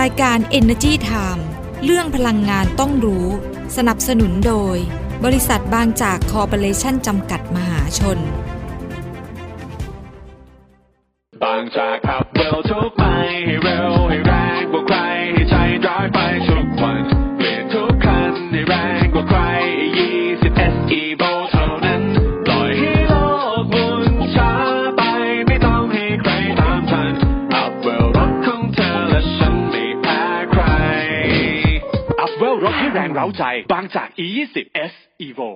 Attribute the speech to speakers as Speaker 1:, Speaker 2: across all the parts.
Speaker 1: รายการ Energy Time เรื่องพลังงานต้องรู้ สนับสนุนโดย บริษัทบางจากคอร์ปอเรชั่นจำกัดมหาชน
Speaker 2: บางจากขับเร็วทุกไปให้เร็วให้แรงกว่าใครให้ใจร้ายไปทุกวัน เปลี่ยนทุกคันให้แรงกว่าใคร20 SE v าใจบางจาก E20 S Evo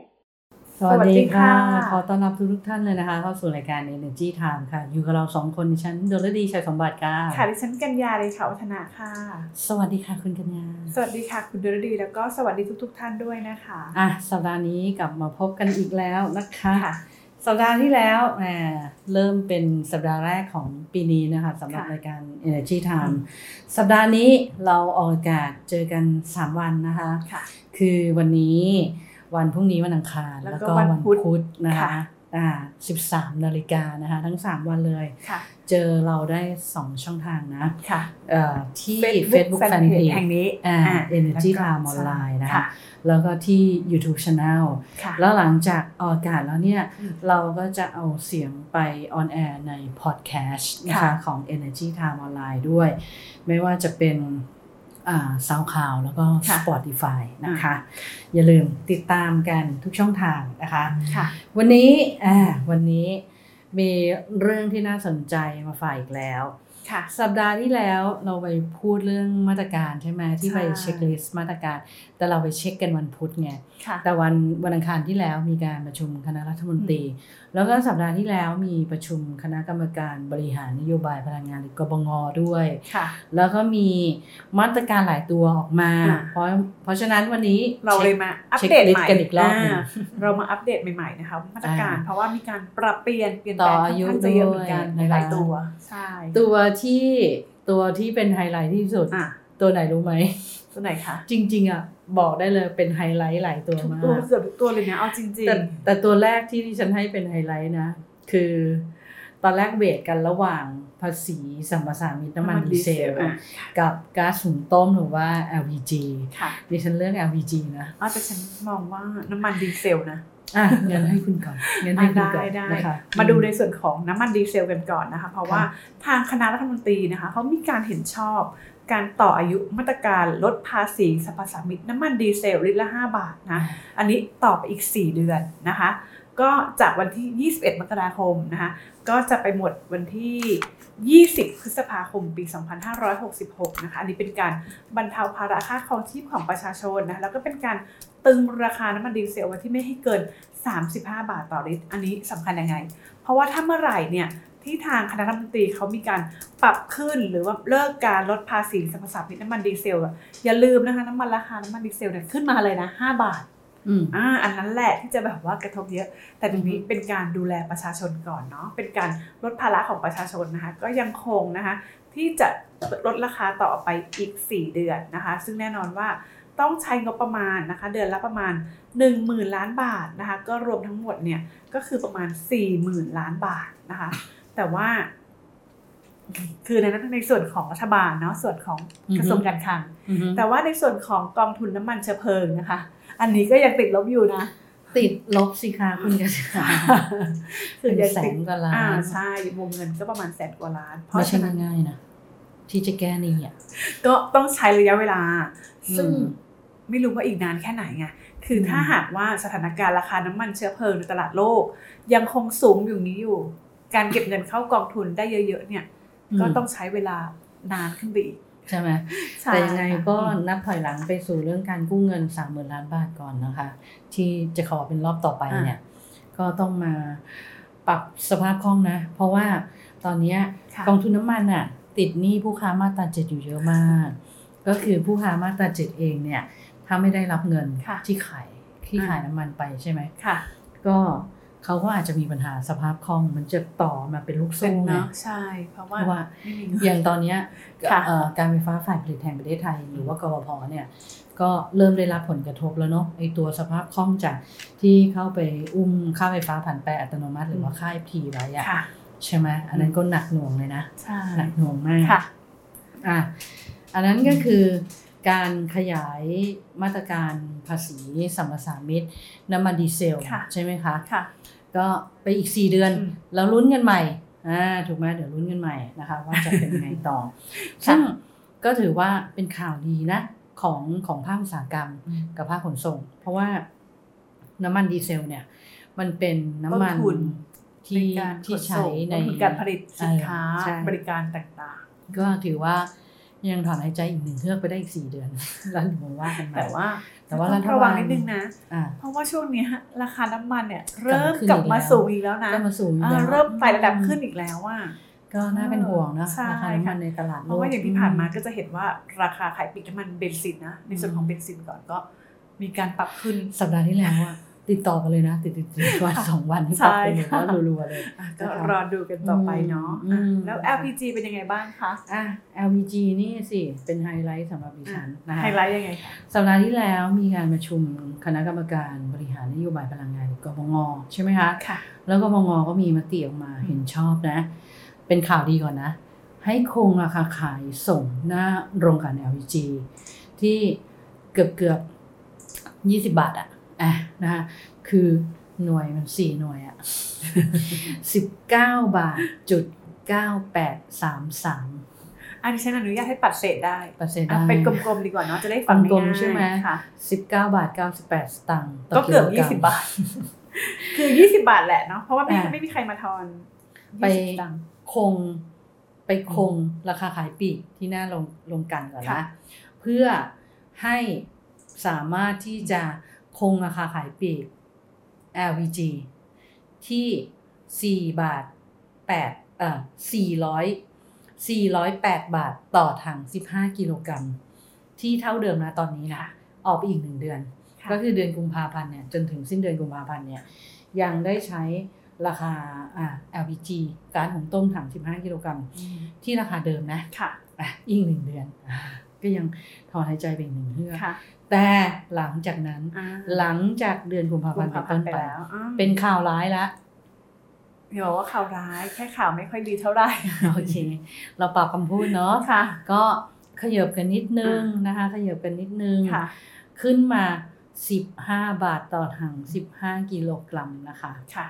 Speaker 3: สวัสดีค่ะ
Speaker 4: สวัสดีค่ะ
Speaker 3: ขอต้อนรับทุกทุกๆท่านเลยนะคะ เข้าสู่รายการ Energy Time ค่ะ อยู่กับเราสองคนดิฉันดลดีชัยสมบัติค่ะ
Speaker 4: ค่ะดิฉันกัญญาเลยค่ะวัฒนาค่ะ
Speaker 3: สวัสดีค่ะคุณกัญญา
Speaker 4: สวัสดีค่ะคุณดรดีแล้วก็สวัสดีทุก ๆ ท่านด้วยนะคะ
Speaker 3: อะสัปดาห์นี้กลับมาพบกันอีกแล้วนะคะ
Speaker 4: ค่ะ
Speaker 3: สัปดาห์ที่แล้วแหมเริ่มเป็นสัปดาห์แรกของปีนี้นะคะสำหรับ
Speaker 4: ค่ะ
Speaker 3: รายการ Energy Time สัปดาห์นี้เราออกอากาศเจอกัน 3 วันนะคะ
Speaker 4: ค่ะ
Speaker 3: คือวันนี้วันพรุ่งนี้วันอังคาร
Speaker 4: แล้ว
Speaker 3: แล้ว
Speaker 4: ก็
Speaker 3: ก็
Speaker 4: วั
Speaker 3: วันน
Speaker 4: พุธ
Speaker 3: พุธนะคะ
Speaker 4: ค่ะ
Speaker 3: อ่า13นาฬิกานะคะทั้ง 3 วันเลย
Speaker 4: ค่ะ
Speaker 3: เจอเราได้ 2 ช่องทางนะ
Speaker 4: ค่ะ
Speaker 3: เอ่อที่
Speaker 4: Facebook
Speaker 3: Facebook Fanpage
Speaker 4: แห่งนี้
Speaker 3: อ่า
Speaker 4: อ่า
Speaker 3: Energy
Speaker 4: แล้วก็
Speaker 3: Time ออนไลน์นะคะ
Speaker 4: ค่ะ
Speaker 3: แล้วก็ที่ YouTube Channel
Speaker 4: ค่ะ
Speaker 3: แล้วหลังจากออกอากาศแล้วเนี่ย
Speaker 4: อืม
Speaker 3: เราก็จะเอาเสียงไปon air ในพอดแคสต์นะคะ
Speaker 4: ค่ะ
Speaker 3: ของ Energy Time ออนไลน์ด้วย ไม่ว่าจะเป็นอ่า SoundCloud แล้วก็
Speaker 4: ค่ะ
Speaker 3: Spotify นะคะ อย่าลืมติดตามกันทุกช่องทางนะคะ
Speaker 4: ค่ะ
Speaker 3: วันนี้อ่าวันนี้มีเรื่องที่น่าสนใจมาฝากอีกแล้ว
Speaker 4: ค่ะ
Speaker 3: สัปดาห์ที่แล้วเราไปพูดเรื่องมาตรการใช่ไหมที่ไป
Speaker 4: ใช่
Speaker 3: checklist มาตรการ แต่เราไปเช็คกันวันพุธไง
Speaker 4: ค่ะ
Speaker 3: แต่วันวันอังคารที่แล้วมีการประชุมคณะรัฐมนตรีแล้วก็สัปดาห์ที่แล้วมีประชุมคณะกรรมการบริหารนโยบายพลังงานหรือกบงด้วย
Speaker 4: ค่ะ
Speaker 3: แล้วก็มีมาตรการหลายตัวออกมา
Speaker 4: อะ
Speaker 3: เพราะเพราะฉะนั้นวันนี้
Speaker 4: เราเลยมาอัป
Speaker 3: เช็ค
Speaker 4: เดต
Speaker 3: ลิส
Speaker 4: ใหม่
Speaker 3: ต์กันอีกรอบหนึ่งา
Speaker 4: เรามาอัปเดตใหม่ๆนะคะมาตรการ
Speaker 3: อ่า
Speaker 4: เพราะว่ามีการปรับเปลี่ยนเปลี่ยน
Speaker 3: ต่
Speaker 4: แปล
Speaker 3: องอายุ
Speaker 4: ค่อนข้างจะเยอะเหมือนกัน
Speaker 3: ด้วย
Speaker 4: หลาย
Speaker 3: นะคะ
Speaker 4: ๆตัวใช่
Speaker 3: ตัวที่ตัวที่เป็นไฮไลท์ที่สุด
Speaker 4: อะ
Speaker 3: ตัวไหนรู้ไหม
Speaker 4: ตัวไหนคะ
Speaker 3: จริง ๆอะบอกได้เลยเป็นไฮไลท์หลายตัว
Speaker 4: ทุก
Speaker 3: มา
Speaker 4: ตร
Speaker 3: การ
Speaker 4: เกือบทุกตัวเลยนะเอาจริง
Speaker 3: แต่แต่ตัวแรกที่ดิฉันให้เป็นไฮไลท์นะ คือ ตอนแรก weight กันระหว่างภาษีสัมปทานมิตรน้ำมันดีเซล
Speaker 4: อะ
Speaker 3: กับก๊าซหุงต้มหรือว่า LPG
Speaker 4: ค่ะ
Speaker 3: ดิฉันเลือก LPG นะ
Speaker 4: อ๋อแต่ฉันมองว่าน้ำมันดีเซลนะ
Speaker 3: อะงั้นให้คุณก่อนงั้นให้คุณ
Speaker 4: ได้
Speaker 3: ก่อน
Speaker 4: ได้
Speaker 3: นะคะ
Speaker 4: มาดูในส่วนของน้ำมันดีเซลกันก่อนนะคะ เพราะว่า
Speaker 3: ค่ะ
Speaker 4: ทางคณะรัฐมนตรีนะคะเขามีการเห็นชอบ การต่ออายุมาตรการลดภาษีสรรพสามิตน้ำมันดีเซลลิตรละ 5 บาทนะ อันนี้ต่อไปอีก 4 เดือนนะคะ ก็จากวันที่ 21 มกราคมนะคะ ก็จะไปหมดวันที่ 20 พฤษภาคม ปี 2566 นะคะ อันนี้เป็นการบรรเทาภาระค่าครองชีพของประชาชนนะ แล้วก็เป็นการตึงราคาน้ำมันดีเซลไว้ที่ไม่ให้เกิน 35 บาทต่อลิตร อันนี้สำคัญยังไง เพราะว่าถ้าเมื่อไหร่เนี่ยที่ทางคณะรัฐมนตรีเขามีการปรับขึ้นหรือว่าเลิกการลดภาษีสรรพสามิตน้ำมันดีเซลอะอย่าลืมนะคะน้ำมันราคาน้ำมันดีเซลเนี่ยขึ้นมาเลยนะ5บาท
Speaker 3: อืม
Speaker 4: อ่าอันนั้นแหละที่จะแบบว่ากระทบเยอะ แต่ตรงนี้
Speaker 3: อือฮึ
Speaker 4: เป็นการดูแลประชาชนก่อนเนาะเป็นการลดภาระของประชาชนนะคะก็ยังคงนะคะที่จะลดราคาต่อไปอีก 4 เดือนนะคะ ซึ่งแน่นอนว่าต้องใช้งบประมาณนะคะ เดือนละประมาณ 1 0,000 ล้านบาทนะคะ ก็รวมทั้งหมดเนี่ยก็คือประมาณ 40,000 ล้านบาทนะคะ แต่ว่า คือในนั้นในส่วนของรัฐบาลเนาะส่วนของกระทรวงการคลัง
Speaker 3: อือฮึ
Speaker 4: แต่ว่าในส่วนของกองทุนน้ำมันเชื้อเพลิงนะคะ อันนี้ก็ยังติดลบอยู่นะ
Speaker 3: ติดลบสิคะคุณกระชา
Speaker 4: คือ
Speaker 3: เป็น
Speaker 4: ยัง
Speaker 3: แส
Speaker 4: ติด
Speaker 3: นกว่าล้า
Speaker 4: อ่านใช่วงเงินก็ประมาณแสนกว่าล้าน เพราะ
Speaker 3: ไม่ใช่
Speaker 4: ฉะนั้น
Speaker 3: ง่ายๆนะที่จะแก้หนี่อะ
Speaker 4: ก็ต้องใช้ระยะเวลา ซึ่ง
Speaker 3: อืม
Speaker 4: ไม่รู้ว่าอีกนานแค่ไหนไงคืออ
Speaker 3: ม
Speaker 4: ถ้าหากว่าสถานการณ์ราคาน้ำมันเชื้อเพลิงในตลาดโลก ยังคงสูงอยู่นี้อยู่ การเก็บเงินเข้ากองทุนได้เยอะ ๆ เนี่ย ก็ต้องใช้เวลานานขึ้นไปอีก
Speaker 3: ใช่ไหม
Speaker 4: ใช่
Speaker 3: แต่ยังไงก็
Speaker 4: ค่ะ
Speaker 3: นับถอยหลังไปสู่เรื่องการกู้เงินสามหมื่นล้านบาทก่อนนะคะ ที่จะขอเป็นรอบต่อไปเนี่ย ก็ต้องมาปรับสภาพคล่องนะ เพราะว่าตอนเนี้ย
Speaker 4: ค่ะ
Speaker 3: กองทุนน้ำมันอะ ติดหนี้ผู้ค้ามาตราเจ็ดอยู่เยอะมาก ก็คือผู้ค้ามาตราเจ็ดเองเนี่ย ถ้าไม่ได้รับเงิน
Speaker 4: ค่ะ
Speaker 3: ที่ขายที่
Speaker 4: อ่า
Speaker 3: ขายน้ำมันไปใช่ไหม
Speaker 4: ค่ะ
Speaker 3: ก็ เขาก็อาจจะมีปัญหาสภาพคล่องมันจะต่อมาเป็นลูก
Speaker 4: เป็
Speaker 3: โซ่
Speaker 4: น
Speaker 3: ไง
Speaker 4: เนาะใช่ เพราะ
Speaker 3: เพ
Speaker 4: ว่า
Speaker 3: ราะว่า
Speaker 4: ไม่มีเงิน
Speaker 3: อย่างตอนเนี้ย
Speaker 4: ค่ะ
Speaker 3: เอ่อการไฟฟ้าฝ่ายผลิตแห่งประเทศไทย หรือว่ากบพเนี่ยก็เริ่มได้รับผลกระทบแล้วเนาะไอตัวสภาพคล่องจากที่เข้าไปอุ้มค่าไฟฟ้าผ่านแปรอัตโนมัติ หรือว่าค่า FT ไว้อะ
Speaker 4: ค่ะ
Speaker 3: ใช่ไหมอันนั้นก็หนักหน่วงเลยนะ
Speaker 4: ใช่
Speaker 3: หนักหน่วงมาก
Speaker 4: ค่ะ
Speaker 3: อะอันนั้นก็คือการขยายมาตรการภาษีสัมปทานมิตรน้ำมันดีเซล
Speaker 4: ค่ะ
Speaker 3: ใช่ไหมคะ
Speaker 4: ค่ะ
Speaker 3: ก็ไปอีก 4 เดือน
Speaker 4: อืม
Speaker 3: แล้วลุ้นกันใหม่อ่าถูกไหมเดี๋ยวลุ้นกันใหม่นะคะว่าจะเป็นยังไงต่อ ซึ่งก็ถือว่าเป็นข่าวดีนะของของภาคอุตสาหกรรมกับภาคขนส่ง เพราะว่าน้ำมันดีเซลเนี่ย มันเป็นน้ำมัน
Speaker 4: ต้นทุน
Speaker 3: ที่
Speaker 4: ในการ
Speaker 3: ที่
Speaker 4: ขน
Speaker 3: ใช้
Speaker 4: ส่ง
Speaker 3: ใน
Speaker 4: ต้นทุนการผลิตสินค้า
Speaker 3: เออใช่
Speaker 4: บริการต่าง
Speaker 3: ก็ถือว่ายังถอนหายใจอีกหนึ่งเฮือกไปได้อีกสี่เดือน แล้วเดี๋ยวมาว่ากัน
Speaker 4: ๆ
Speaker 3: ใหม่
Speaker 4: แต่ว่า
Speaker 3: แต่ว่า
Speaker 4: ต้อง
Speaker 3: รัฐบาล
Speaker 4: ระวังนิดนึงนะ
Speaker 3: อ่า
Speaker 4: เพราะว่าช่วงเนี้ยราคาน้ำมันเนี่ย เริ่ม
Speaker 3: ขึ้น
Speaker 4: กลับ
Speaker 3: อีก
Speaker 4: มา
Speaker 3: แล้ว
Speaker 4: สูงอีกแล้วนะ
Speaker 3: ก็มาสูงอีก
Speaker 4: อ่า
Speaker 3: แล้ว
Speaker 4: เริ่มไต่ระดับขึ้นอีกแล้วว่า
Speaker 3: ก็น่าเป็นห่วงนะ
Speaker 4: ใช่
Speaker 3: ราคาน้ำมันในตลาดโลก
Speaker 4: ราะว่าอย่างที่ผ่านมาก็จะเห็นว่าราคาขายปลีกน้ำมันเบนซินนะในส่วนของ
Speaker 3: อืม
Speaker 4: เบนซินก่อนก็มีการปรับขึ้น
Speaker 3: สัปดาห์ที่แล้วอะ ติดต่อกันเลยนะ ติดติดติดวันสองวันที่
Speaker 4: ใช่
Speaker 3: ปรับเป็นแบบว่ารัวๆเลย
Speaker 4: อะก็
Speaker 3: นะคะ
Speaker 4: รอดูกันต่อไปเนาะ
Speaker 3: อืม
Speaker 4: อะแล้ว LPG เป็นยังไงบ้างคะ
Speaker 3: อะ LPG นี่สิเป็นไฮไลท์สำหรับดิฉันนะคะ
Speaker 4: ไฮไลท์ยังไงคะ
Speaker 3: สัปดาห์ที่แล้วมีการประชุมคณะกรรมการบริหารนโยบายพลังงานกบงใช่ไหมคะ
Speaker 4: ค่ะ
Speaker 3: แล้วก็บงก็มีมติออกมาเห็นชอบนะ เป็นข่าวดีก่อนนะ ให้คงราคาขายส่งหน้าโรงกลั่น LPG ที่เกือบเกือบยี่สิบบาทอะ อะนะคะคือหน่วยมันสี่หน่วยอะสิบเก้าบาทจุดเก้าแปดสามสาม
Speaker 4: อันนี้ฉันอนุญาตให้ปัดเศษได้
Speaker 3: เปอร์เซ็นต์
Speaker 4: อะ
Speaker 3: ได้
Speaker 4: เป็นกลมๆดีกว่าเนาะจะได้ฟัง
Speaker 3: กลม
Speaker 4: ง่าย
Speaker 3: ๆใช่ไหม
Speaker 4: ค่ะ
Speaker 3: สิบเก้าบาทเก้าสิบแปดสตางค์ต่
Speaker 4: ก็เกือบ
Speaker 3: โล
Speaker 4: ยี่สิบบาท คือยี่สิบบาทแหละเนาะเพราะว่าไม่
Speaker 3: อะ
Speaker 4: ไม่มีใครมาทอน
Speaker 3: ไป
Speaker 4: ยี่สิบตังค์
Speaker 3: คงไปคงราคาขายปลีกที่หน้าลงลงกลันก่อน
Speaker 4: ค่ะ
Speaker 3: นะเพื่อให้สามารถที่จะ คงราคาขายปลีก LPG ที่ 4 บาท8เอ่อ400 408 บาทต่อถัง 15 กิโลกรัม ที่เท่าเดิมนะตอนนี้นะออกไปอีกหนึ่งเดือน
Speaker 4: ค่ะ
Speaker 3: ก็คือเดือนกุมภาพันธ์เนี่ยจนถึงสิ้นเดือนกุมภาพันธ์เนี่ยยังได้ใช้ราคาอ่า LPG การหุงต้มถัง 15 กิโลกรัมที่ราคาเดิมนะ
Speaker 4: ค่ะ
Speaker 3: อะอีกหนึ่งเดือนอ่า ก็ยังถอนหายใจไปอีกหนึ่งเฮือก
Speaker 4: ค่ะ
Speaker 3: แต่หลังจากนั้น
Speaker 4: อ่า
Speaker 3: หลังจากเดือนกุมภา
Speaker 4: กุ
Speaker 3: พัน
Speaker 4: ม
Speaker 3: ธ์
Speaker 4: ภา
Speaker 3: เป็น
Speaker 4: พัน
Speaker 3: ต้น
Speaker 4: ธ์ไป
Speaker 3: ไป
Speaker 4: แล้วอ่า
Speaker 3: เป็นข่าวร้ายละ
Speaker 4: เดี๋ยวบอกว่าข่าวร้ายแค่ข่าวไม่ค่อยดีเท่าไหร่
Speaker 3: โอเค เราปรับคำพูดเนาะ
Speaker 4: ค่ะ
Speaker 3: ก็ขยับกันนิดนึง
Speaker 4: อ่าน
Speaker 3: นะคะ ขยับกันนิดนึง
Speaker 4: ค่ะ
Speaker 3: ขึ้นมา15บาทต่อถัง15กิโลกรัมนะคะ
Speaker 4: ค่ะ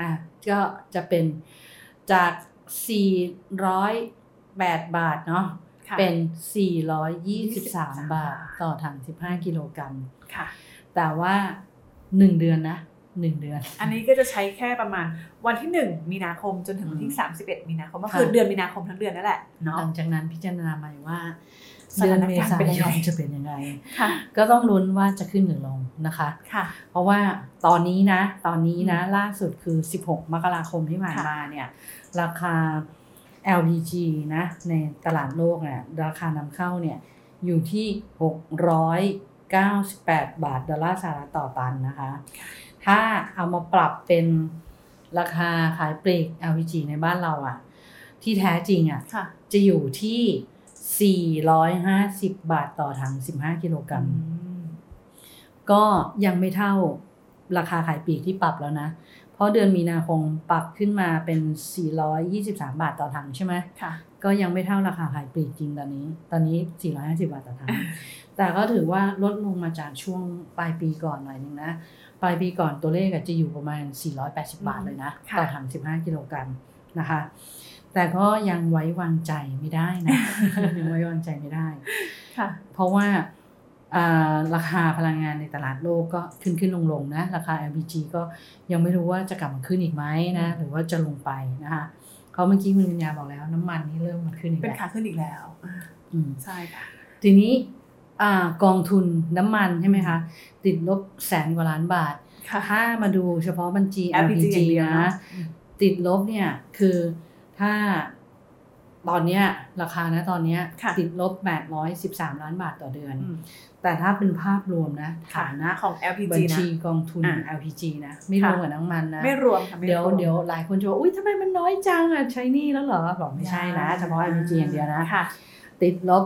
Speaker 3: อะก็จะเป็นจาก408บาทเนาะ
Speaker 4: ค่ะ
Speaker 3: เป็น 423 บาทต่อถัง 15 กิโลกรัม
Speaker 4: ค่ะ
Speaker 3: แต่ว่า 1 เดือนนะ 1 เดือน
Speaker 4: อันนี้ก็จะใช้แค่ประมาณวันที่ 1 มีนาคมจนถึงวันที่ 31 มีนาคมก็คือ
Speaker 3: ค่ะ
Speaker 4: เดือนมีนาคมทั้งเดือนนั่นแหละเนาะ
Speaker 3: หลังจากนั้นพิจารณาใหม่ว่า
Speaker 4: ส
Speaker 3: เดือ
Speaker 4: ถานน
Speaker 3: เม
Speaker 4: การณ์
Speaker 3: ษา
Speaker 4: เป็นยัง
Speaker 3: ย
Speaker 4: ไง
Speaker 3: นจะเป็นยังไง
Speaker 4: ค่ะ
Speaker 3: ก็ต้องลุ้นว่าจะขึ้นหรือลงนะคะ
Speaker 4: ค่ะ
Speaker 3: เพราะว่าตอนนี้นะ ตอนนี้นะล่าสุดคือ 16 มกราคมที่ผ่าน
Speaker 4: ค่ะ
Speaker 3: มาเนี่ย ราคา LPG นะในตลาดโลกเนี่ยราคานำเข้าเนี่ยอยู่ที่ 698 บาทดอลลาร์สหรัฐต่อตันนะคะ ถ้าเอามาปรับเป็นราคาขายปลีก LPG ในบ้านเราอะที่แท้จริงอะ
Speaker 4: ค่ะ
Speaker 3: จะอยู่ที่ 450 บาทต่อถัง 15 กิโลกรัมก็ยังไม่เท่าราคาขายปลีกที่ปรับแล้วนะเพ ราะเดือนมีนาคมปรับขึ้นมาเป็น 423 บาทต่อถังใช่ไหม
Speaker 4: ค่ะ
Speaker 3: ก็ยังไม่เท่าราคาขายปลีกจริงตอนนี้ ตอนนี้ 450 บาทต่อถัง แต่ก็ถือว่าลดลงมาจากช่วงปลายปีก่อนหน่อยนึงนะ ปลายปีก่อนตัวเลขอะจะอยู่ประมาณ 480 บาทเลยนะ
Speaker 4: ค่ะ
Speaker 3: ต่อถัง 15 กิโลกรัมนะคะ แต่ก็ยังไว้วางใจไม่ได้นะ ยังไว้วางใจไม่ได้
Speaker 4: ค่ะ
Speaker 3: เพราะว่าอ่า ราคาพลังงานในตลาดโลกก็ขึ้นขึ้นลงลงๆนะราคา LPG ก็ยังไม่รู้ว่าจะกลับมาขึ้นอีกไหมนะหรือว่าจะลงไปนะคะเขาะเมื่อกี้คุณกัญญาบอกแล้ว น้ำมันนี่เริ่มมาขึ้นอีก
Speaker 4: เป็น
Speaker 3: แล้ว
Speaker 4: ขาขึ้นอีกแล้วอ่า
Speaker 3: อืม
Speaker 4: ใช่ค่ะ
Speaker 3: ทีนี้อ่ากองทุนน้ำมันใช่ไหมคะ ติดลบแสนกว่าล้านบาท
Speaker 4: ค่ะ
Speaker 3: ถ้ามาดูเฉพาะบัญชี
Speaker 4: LPG
Speaker 3: LPG
Speaker 4: อย่างเดียว
Speaker 3: นะ
Speaker 4: เนาะ
Speaker 3: ติดลบเนี่ยคือถ้า ตอนเนี้ยราคานะตอนเนี้ย
Speaker 4: ค่ะ
Speaker 3: ติดลบ 813 ล้านบาทต่อเดือน
Speaker 4: อืม
Speaker 3: แต่ถ้าเป็นภาพรวมนะ
Speaker 4: ค่ะ
Speaker 3: ฐานะ
Speaker 4: ของ LPG
Speaker 3: บัญ
Speaker 4: นะ
Speaker 3: ชีกองทุน
Speaker 4: อะ
Speaker 3: LPG นะไม่รวม
Speaker 4: ค่ะ
Speaker 3: กับน้ำมันนะ
Speaker 4: ไม่รวมค่ะไม่
Speaker 3: เดี๋ยว
Speaker 4: รวม
Speaker 3: เดี๋ยวหลายคนจะบอกอุ้ยทำไมมันน้อยจังอะใช้หนี่แล้วเหรอบอกไม่ใช่นะเฉพาะ LPG อย่างเดียวนะ
Speaker 4: ค่ะ
Speaker 3: ติดลบ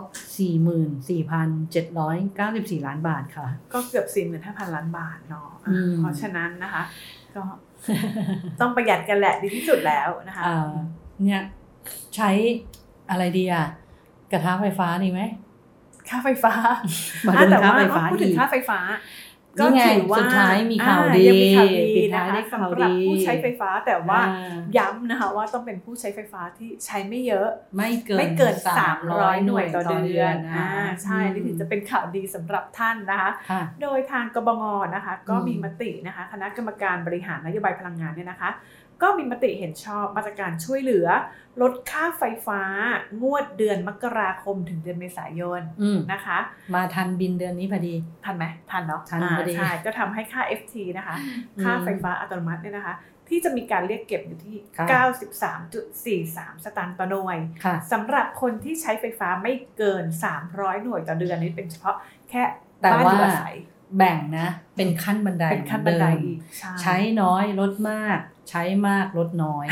Speaker 3: 44,794 ล้านบาทค่ะ
Speaker 4: ก็เกือบสี่หมื่นห้าพันล้านบาทเนาะอะ
Speaker 3: อืม
Speaker 4: เพราะฉะนั้นนะคะ ก็ต้องประหยัดกันแหละดีที่สุดแล้วนะคะ
Speaker 3: อ่าเนี่ย ใช้อะไรดีอะกระทะไฟฟ้าดีไหม
Speaker 4: ค่าไฟฟ้า
Speaker 3: มา
Speaker 4: อะ
Speaker 3: ดู
Speaker 4: แต่
Speaker 3: ค่า
Speaker 4: ว่า
Speaker 3: ไฟฟ้า
Speaker 4: พูดถึ
Speaker 3: อี
Speaker 4: ง
Speaker 3: ก
Speaker 4: ค่าไฟฟ้า
Speaker 3: นี่ไง
Speaker 4: ถือว่า
Speaker 3: สุดท้ายมีข่าวดี
Speaker 4: อ่ยังมีข่าวดี
Speaker 3: ปิด
Speaker 4: นะ
Speaker 3: ท้ายด้วย
Speaker 4: คะ
Speaker 3: ข่าว
Speaker 4: สำหรับ
Speaker 3: ดี
Speaker 4: ผู้ใช้ไฟฟ้าแต่ว่า
Speaker 3: อ่า
Speaker 4: ย้ำนะคะว่าต้องเป็นผู้ใช้ไฟฟ้าที่ใช้ไม่เยอะ
Speaker 3: ไม่เกิน
Speaker 4: ไม่เกิน
Speaker 3: 300
Speaker 4: 300หน่วยต่อเดือน
Speaker 3: อ่า
Speaker 4: อ่าใช่นี่ถึงจะเป็นข่าวดีสำหรับท่านนะคะ
Speaker 3: ค่ะ
Speaker 4: โดยทางกบงนะคะ ก็
Speaker 3: อืม
Speaker 4: มีมตินะคะ คณะกรรมการบริหารนโยบายพลังงานเนี่ยนะคะ ก็มีมติเห็นชอบมาตรการช่วยเหลือ ลดค่าไฟฟ้างวดเดือนมกราคมถึงเดือนเมษายน
Speaker 3: อืม
Speaker 4: นะคะ
Speaker 3: มาทันบินเดือนนี้พอดี
Speaker 4: ทันไหมทันเนาะ
Speaker 3: ทัน
Speaker 4: อ่า
Speaker 3: พอดี
Speaker 4: ใช่ก็ทำให้ค่า FT นะคะ
Speaker 3: อืม
Speaker 4: ค่าไฟฟ้าอัตโนมัติเนี่ยนะคะที่จะมีการเรียกเก็บอยู่ที่
Speaker 3: ค่ะ
Speaker 4: 93.43 สตางค์ต่อหน่วย
Speaker 3: ค่ะ
Speaker 4: สำหรับคนที่ใช้ไฟฟ้าไม่เกิน 300 หน่วยต่อเดือนนี้เป็นเฉพาะแค่
Speaker 3: แต่
Speaker 4: บ้าน
Speaker 3: ว่า
Speaker 4: อยู่อาศัย
Speaker 3: แบ่งนะ เป็นขั้นบันได
Speaker 4: เป็นขั้นบันได
Speaker 3: เหมื
Speaker 4: อี
Speaker 3: เม
Speaker 4: กใช่
Speaker 3: ใช้น้อยลดมาก ใช้มากลดน้อย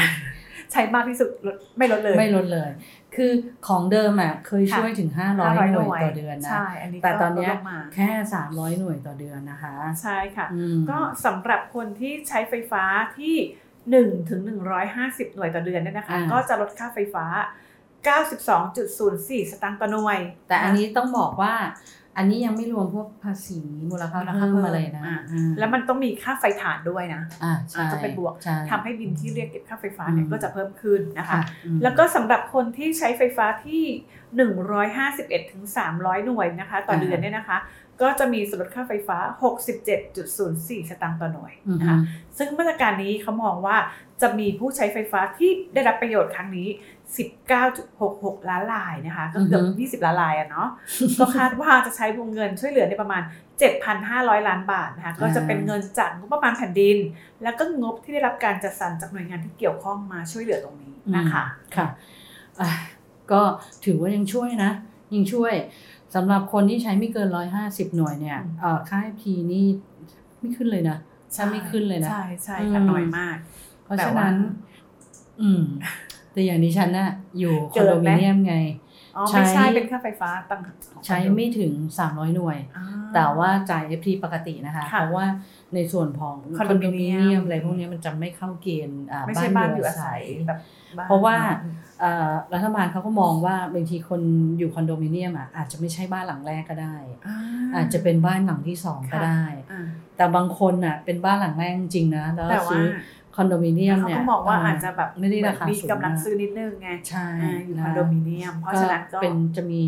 Speaker 4: ใช้มากที่สุดลดไม่ลดเลย
Speaker 3: ไม่ลดเลย คือของเดิมอะเคย
Speaker 4: ค่ะ
Speaker 3: ช่วยถึง500
Speaker 4: 500
Speaker 3: หน่วยต่อเดือนนะ
Speaker 4: ใช่อันนี้
Speaker 3: แต่
Speaker 4: ก็
Speaker 3: ตอนเนี้ย
Speaker 4: ลดลงมา
Speaker 3: แค่ 300 หน่วยต่อเดือนนะคะ
Speaker 4: ใช่ค่ะ
Speaker 3: อืม
Speaker 4: ก็สำหรับคนที่ใช้ไฟฟ้าที่1ถึง150 หน่วยต่อเดือนเนี่ยนะคะ
Speaker 3: อ่า
Speaker 4: ก็จะลดค่าไฟฟ้า 92.04 สตางค์ต่อหน่วย
Speaker 3: แต่อันนี้ต้องบอกว่า อันนี้ยังไม่รวมพวกภาษีมูลค่า
Speaker 4: มูลค่า
Speaker 3: เพิ่ม
Speaker 4: เพิ่ม
Speaker 3: อะไรนะ
Speaker 4: อ่า
Speaker 3: อืม
Speaker 4: แล้วมันต้องมีค่าไฟฐานด้วยนะ
Speaker 3: อ่าใช่
Speaker 4: จะเป็นบวก
Speaker 3: ใช่
Speaker 4: ทำให้บินที่เรียกเก็บค่าไฟฟ้าเนี่ย
Speaker 3: อืม
Speaker 4: ก็จะเพิ่มขึ้นนะคะ
Speaker 3: ค่ะอืม
Speaker 4: แล้วก็สำหรับคนที่ใช้ไฟฟ้าที่ 151ถึง300 หน่วยนะคะ ต่อเดือนเนี่ยนะคะ ก็จะมีส่วนลดค่าไฟฟ้า 67.04 สตางค์ต่อหน่วย
Speaker 3: อือ
Speaker 4: นะ
Speaker 3: ฮึ
Speaker 4: คะซึ่งมาตรการนี้เขามองว่าจะมีผู้ใช้ไฟฟ้าที่ได้รับประโยชน์ครั้งนี้ 19.66 ล้านรายนะคะก็เกือบ20 ล้านรายอะเนาะก็คาดว่าจะใช้วงเงินช่วยเหลือในประมาณ 7,500 ล้านบาทนะคะก็จะเป็นเงินจากงบประมาณแผ่นดิน แล้วก็งบที่ได้รับการจัดสรรจากหน่วยงานที่เกี่ยวข้องมาช่วยเหลือตรงนี้นะคะ
Speaker 3: อืมค่ะอะก็ถือว่ายังช่วยนะยังช่วย สำหรับคนที่ใช้ไม่เกิน150หน่วยเนี่ย
Speaker 4: อืม
Speaker 3: เอ่อค่า FT นี่ไม่ขึ้นเลยนะถ้าไม่ขึ้นเลยนะ
Speaker 4: ใช่ใช่ค่ะ
Speaker 3: อืม
Speaker 4: น้อยมาก
Speaker 3: เพราะ
Speaker 4: แต่
Speaker 3: ฉะ
Speaker 4: ว่า
Speaker 3: นั้น อืม แต่อย่างดิฉันน่ะ อยู่ค
Speaker 4: เกิ
Speaker 3: อน
Speaker 4: น
Speaker 3: โด
Speaker 4: ไหม
Speaker 3: มิเนียมไง
Speaker 4: อ๋อไม่
Speaker 3: ใช้
Speaker 4: ใช่เป็นค่าไฟฟ้าต่างหาก
Speaker 3: ใช้ไม่ถึง 300 หน่วย
Speaker 4: อ่า
Speaker 3: แต่ว่าจ่าย FT ปกตินะคะ
Speaker 4: ค่ะ
Speaker 3: เพราะว่าในส่วนของ
Speaker 4: ค
Speaker 3: ค
Speaker 4: อ
Speaker 3: อนน
Speaker 4: โด
Speaker 3: โด
Speaker 4: มิ
Speaker 3: มิ
Speaker 4: เนี
Speaker 3: เนี
Speaker 4: ย
Speaker 3: ย
Speaker 4: ม
Speaker 3: มอะไรพวกนี้มันจะไม่เข้าเกณฑ์อ่า
Speaker 4: ไม่ใช่บ้านอยู่อาศัยแบบบ้น
Speaker 3: เพราะว่าเอ่อรัฐบาลเขาก็มองว่าบางทีคนอยู่คอนโดมิเนียมอะอาจจะไม่ใช่บ้านหลังแรกก็ได้ อาจจะเป็นบ้านหลังที่สองก็
Speaker 4: ค่ะ
Speaker 3: ได้
Speaker 4: อ่า
Speaker 3: แต่บางคนอะเป็นบ้านหลังแรกจริงๆนะแล้ว
Speaker 4: แต่ว่า
Speaker 3: ซื้อ คอนโดมิเนียม
Speaker 4: เขา
Speaker 3: เนี่ย
Speaker 4: ก็มองว่าอาจจะแบบ
Speaker 3: ไม่ได้ราคา
Speaker 4: มี
Speaker 3: สูง
Speaker 4: กำลัง
Speaker 3: มาก
Speaker 4: ซื้อนิดนึงไง
Speaker 3: ใช่
Speaker 4: อ่าอยู่
Speaker 3: นะ
Speaker 4: คอนโดมิเนียม เพราะฉะนั้นก็
Speaker 3: เป็นจะมี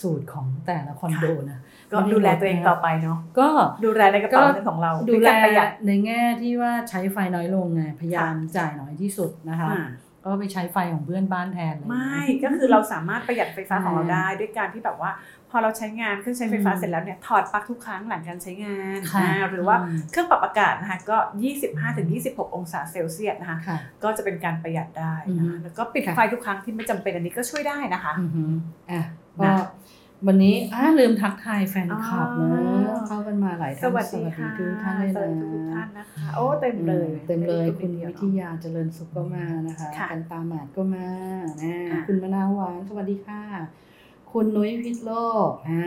Speaker 3: สูตรของแต่ละคอนโดนะ
Speaker 4: ก็ดูแลตัวเองต่อไปเนาะ
Speaker 3: ก็
Speaker 4: ดูแลในกระเป๋าเงินของเรา
Speaker 3: ดู
Speaker 4: วย
Speaker 3: แล
Speaker 4: การประหยัด
Speaker 3: ในแง่ที่ว่าใช้ไฟน้อยลงไงพยายามจ่ายน้อยที่สุดนะคะ
Speaker 4: อ่า
Speaker 3: ก็ไปใช้ไฟของเพื่อนบ้านแทนเลย
Speaker 4: ไม่ก็คือเราสามารถประหยัดไฟฟ้าของเรา
Speaker 3: อ่า
Speaker 4: ได้ ด้วยการที่แบบว่า พอเราใช้งานเครื่องใช้ไฟฟ้า
Speaker 3: อืม
Speaker 4: เสร็จแล้วเนี่ยถอดปลั๊กทุกครั้งหลังการใช้งาน
Speaker 3: ค่ะ
Speaker 4: อ่าหรือว่า
Speaker 3: อืม
Speaker 4: เครื่องปรับอากาศนะคะก็ 25-26 องศาเซลเซียสนะคะ
Speaker 3: ค่ะ
Speaker 4: ก็จะเป็นการประหยัดได้นะ
Speaker 3: อือฮึ
Speaker 4: คะแล้วก็ปิด
Speaker 3: ค่ะ
Speaker 4: ไฟทุกครั้งที่ไม่จำเป็นอันนี้ก็ช่วยได้นะคะ
Speaker 3: อือหืออะ
Speaker 4: นะ
Speaker 3: ก็ วันนี้อ่าลืมทักทายแฟนคลับนะ
Speaker 4: อ๋อ
Speaker 3: เข้ากันมาหลาย
Speaker 4: ส
Speaker 3: ท่าน
Speaker 4: วัสดีค่ะ
Speaker 3: ทุกท่านเลย
Speaker 4: สวัสดี
Speaker 3: นะ
Speaker 4: ทุกท่านนะคะโอ้เต็มเลย
Speaker 3: เต็มเลย
Speaker 4: ไได้
Speaker 3: คุณ
Speaker 4: เดีย
Speaker 3: วิ
Speaker 4: เน
Speaker 3: ท
Speaker 4: อะ
Speaker 3: ยาเจริญสุขก็มานะคะ
Speaker 4: ค่ะ
Speaker 3: กันตาหมาดก็มานะ
Speaker 4: อะ
Speaker 3: คุณมะนาวหวานสวัสดีค่ะ คุณนุ้ยพิษโลกอ่า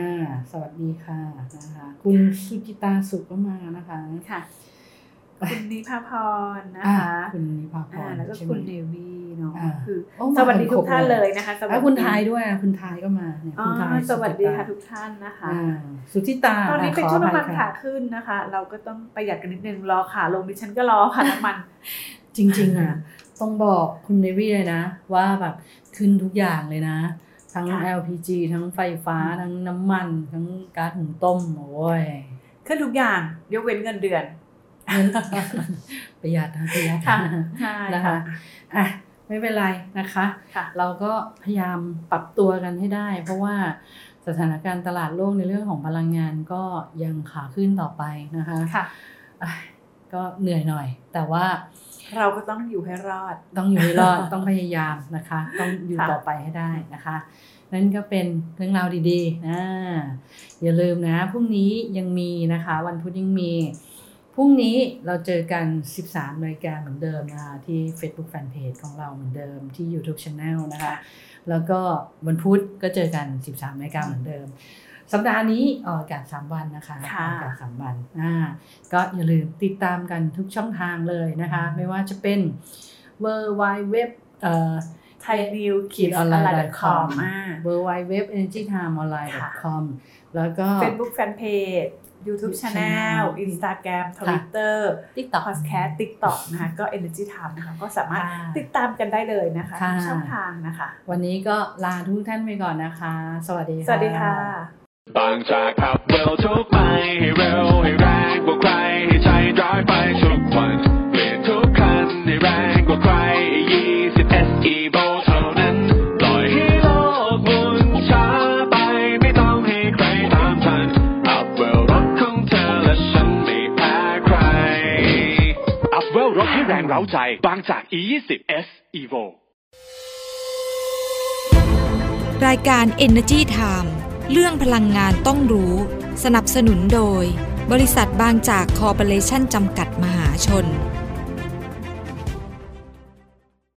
Speaker 3: สวัสดีค่ะนะคะคุณสุจิตาสุขก็มานะคะ
Speaker 4: ค่ะ คุณนิพาพรนะ
Speaker 3: อ่า
Speaker 4: คะ
Speaker 3: คุณนิพาพ
Speaker 4: อ่ารแล้วก็
Speaker 3: ใช่ไหม
Speaker 4: คุณเนวี่เนาะ
Speaker 3: อ่า
Speaker 4: คือ
Speaker 3: โอ้
Speaker 4: สวัสดี
Speaker 3: มากัน
Speaker 4: ทุกท่าน
Speaker 3: ครบเลย
Speaker 4: เลยนะคะ
Speaker 3: แล้วคุณทายด้วยอะคุณทายก็มาเนี่ย
Speaker 4: อ๋อ
Speaker 3: คุณทาย
Speaker 4: สวัสดี
Speaker 3: จิตา
Speaker 4: ค่ะทุกท่านนะคะ
Speaker 3: อ่าสุธิตา
Speaker 4: ตอนนี้ะเป็น
Speaker 3: ข
Speaker 4: ช่วง
Speaker 3: อ
Speaker 4: น้ำ
Speaker 3: ภั
Speaker 4: มั
Speaker 3: ย
Speaker 4: น
Speaker 3: ค่ะ
Speaker 4: ขาขึ้นนะคะ เราก็ต้องประหยัดกันนิดนึงรอขาลงดิฉันก็รอค่ะน้ำมัน
Speaker 3: จริง ๆอะต้องบอกคุณเนวี่เลยนะ ว่าแบบขึ้นทุกอย่างเลยนะ ทั้ง
Speaker 4: ค่ะ
Speaker 3: LPG ทั้งไฟฟ้าทั้งน้ำมัน ทั้งก๊าซหุงต้มโอ้ย
Speaker 4: ขึ้นทุกอย่างยกเว้นเงินเดือน
Speaker 3: เงิน ประหยัดนะประหยัด
Speaker 4: ค่ะใช่
Speaker 3: นะคะ
Speaker 4: ค่ะ
Speaker 3: อะไม่เป็นไรนะคะ
Speaker 4: ค่ะ
Speaker 3: เราก็พยายามปรับตัวกันให้ได้ เพราะว่าสถานการณ์ตลาดโลกในเรื่องของพลังงานก็ยังขาขึ้นต่อไปนะคะ
Speaker 4: ค่ะ
Speaker 3: อะก็เหนื่อยหน่อย แต่ว่า
Speaker 4: เราก็ต้องอยู่ให้รอด
Speaker 3: ต้องอยู่ให้รอดต้องพยายามนะคะ ต้องอยู่
Speaker 4: ค่ะ
Speaker 3: ต่อไปให้ได้นะคะ นั่นก็เป็นเรื่องราวดีๆนะอย่าลืมนะพรุ่งนี้ยังมีนะคะ วันพุธยังมี พรุ่งนี้เราเจอกัน 13นาฬิกาเหมือนเดิมนะคะที่ Facebook Fanpage ของเราเหมือนเดิมที่ YouTube Channel นะคะ แล้วก็วันพุธก็เจอกัน 13นาฬิกาเหมือนเดิม สัปดาห์นี้ออกอากาศ3วันนะคะ
Speaker 4: ค่ะ
Speaker 3: ออกอากาศ3วันอ่าก็อย่าลืมติดตามกันทุกช่องทางเลยนะคะ ไม่ว่าจะเป็น w w w เอ่อ
Speaker 4: thainew
Speaker 3: ขีดออนไลน์
Speaker 4: com อ่า
Speaker 3: w w w energy time online com แล้วก็
Speaker 4: Facebook Fanpage YouTube Channel Instagram Twitter
Speaker 3: TikTok
Speaker 4: Podcast TikTok นะคะก็ Energy Time นะคะก็สามารถ
Speaker 3: ค่ะ
Speaker 4: ติดตามกันได้เลยนะคะ
Speaker 3: ค่ะ
Speaker 4: ทุกช่องทางนะคะ
Speaker 3: วันนี้ก็ลาทุกท่านไปก่อนนะคะ สวัสดีค่ะ
Speaker 4: สวัสดีค่ะ
Speaker 2: บางจากขับเร็วทุกไปให้เร็วให้แรงกว่าใครให้ใจร้ายไปทุกวันเปลี่ยนทุกคันให้แรงกว่าใคร20 SE v o เท่าใจบางจาก E20 S Evo
Speaker 1: รายการ Energy Time เรื่องพลังงานต้องรู้ สนับสนุนโดย บริษัทบางจากคอร์ปอเรชั่นจำกัดมหาชน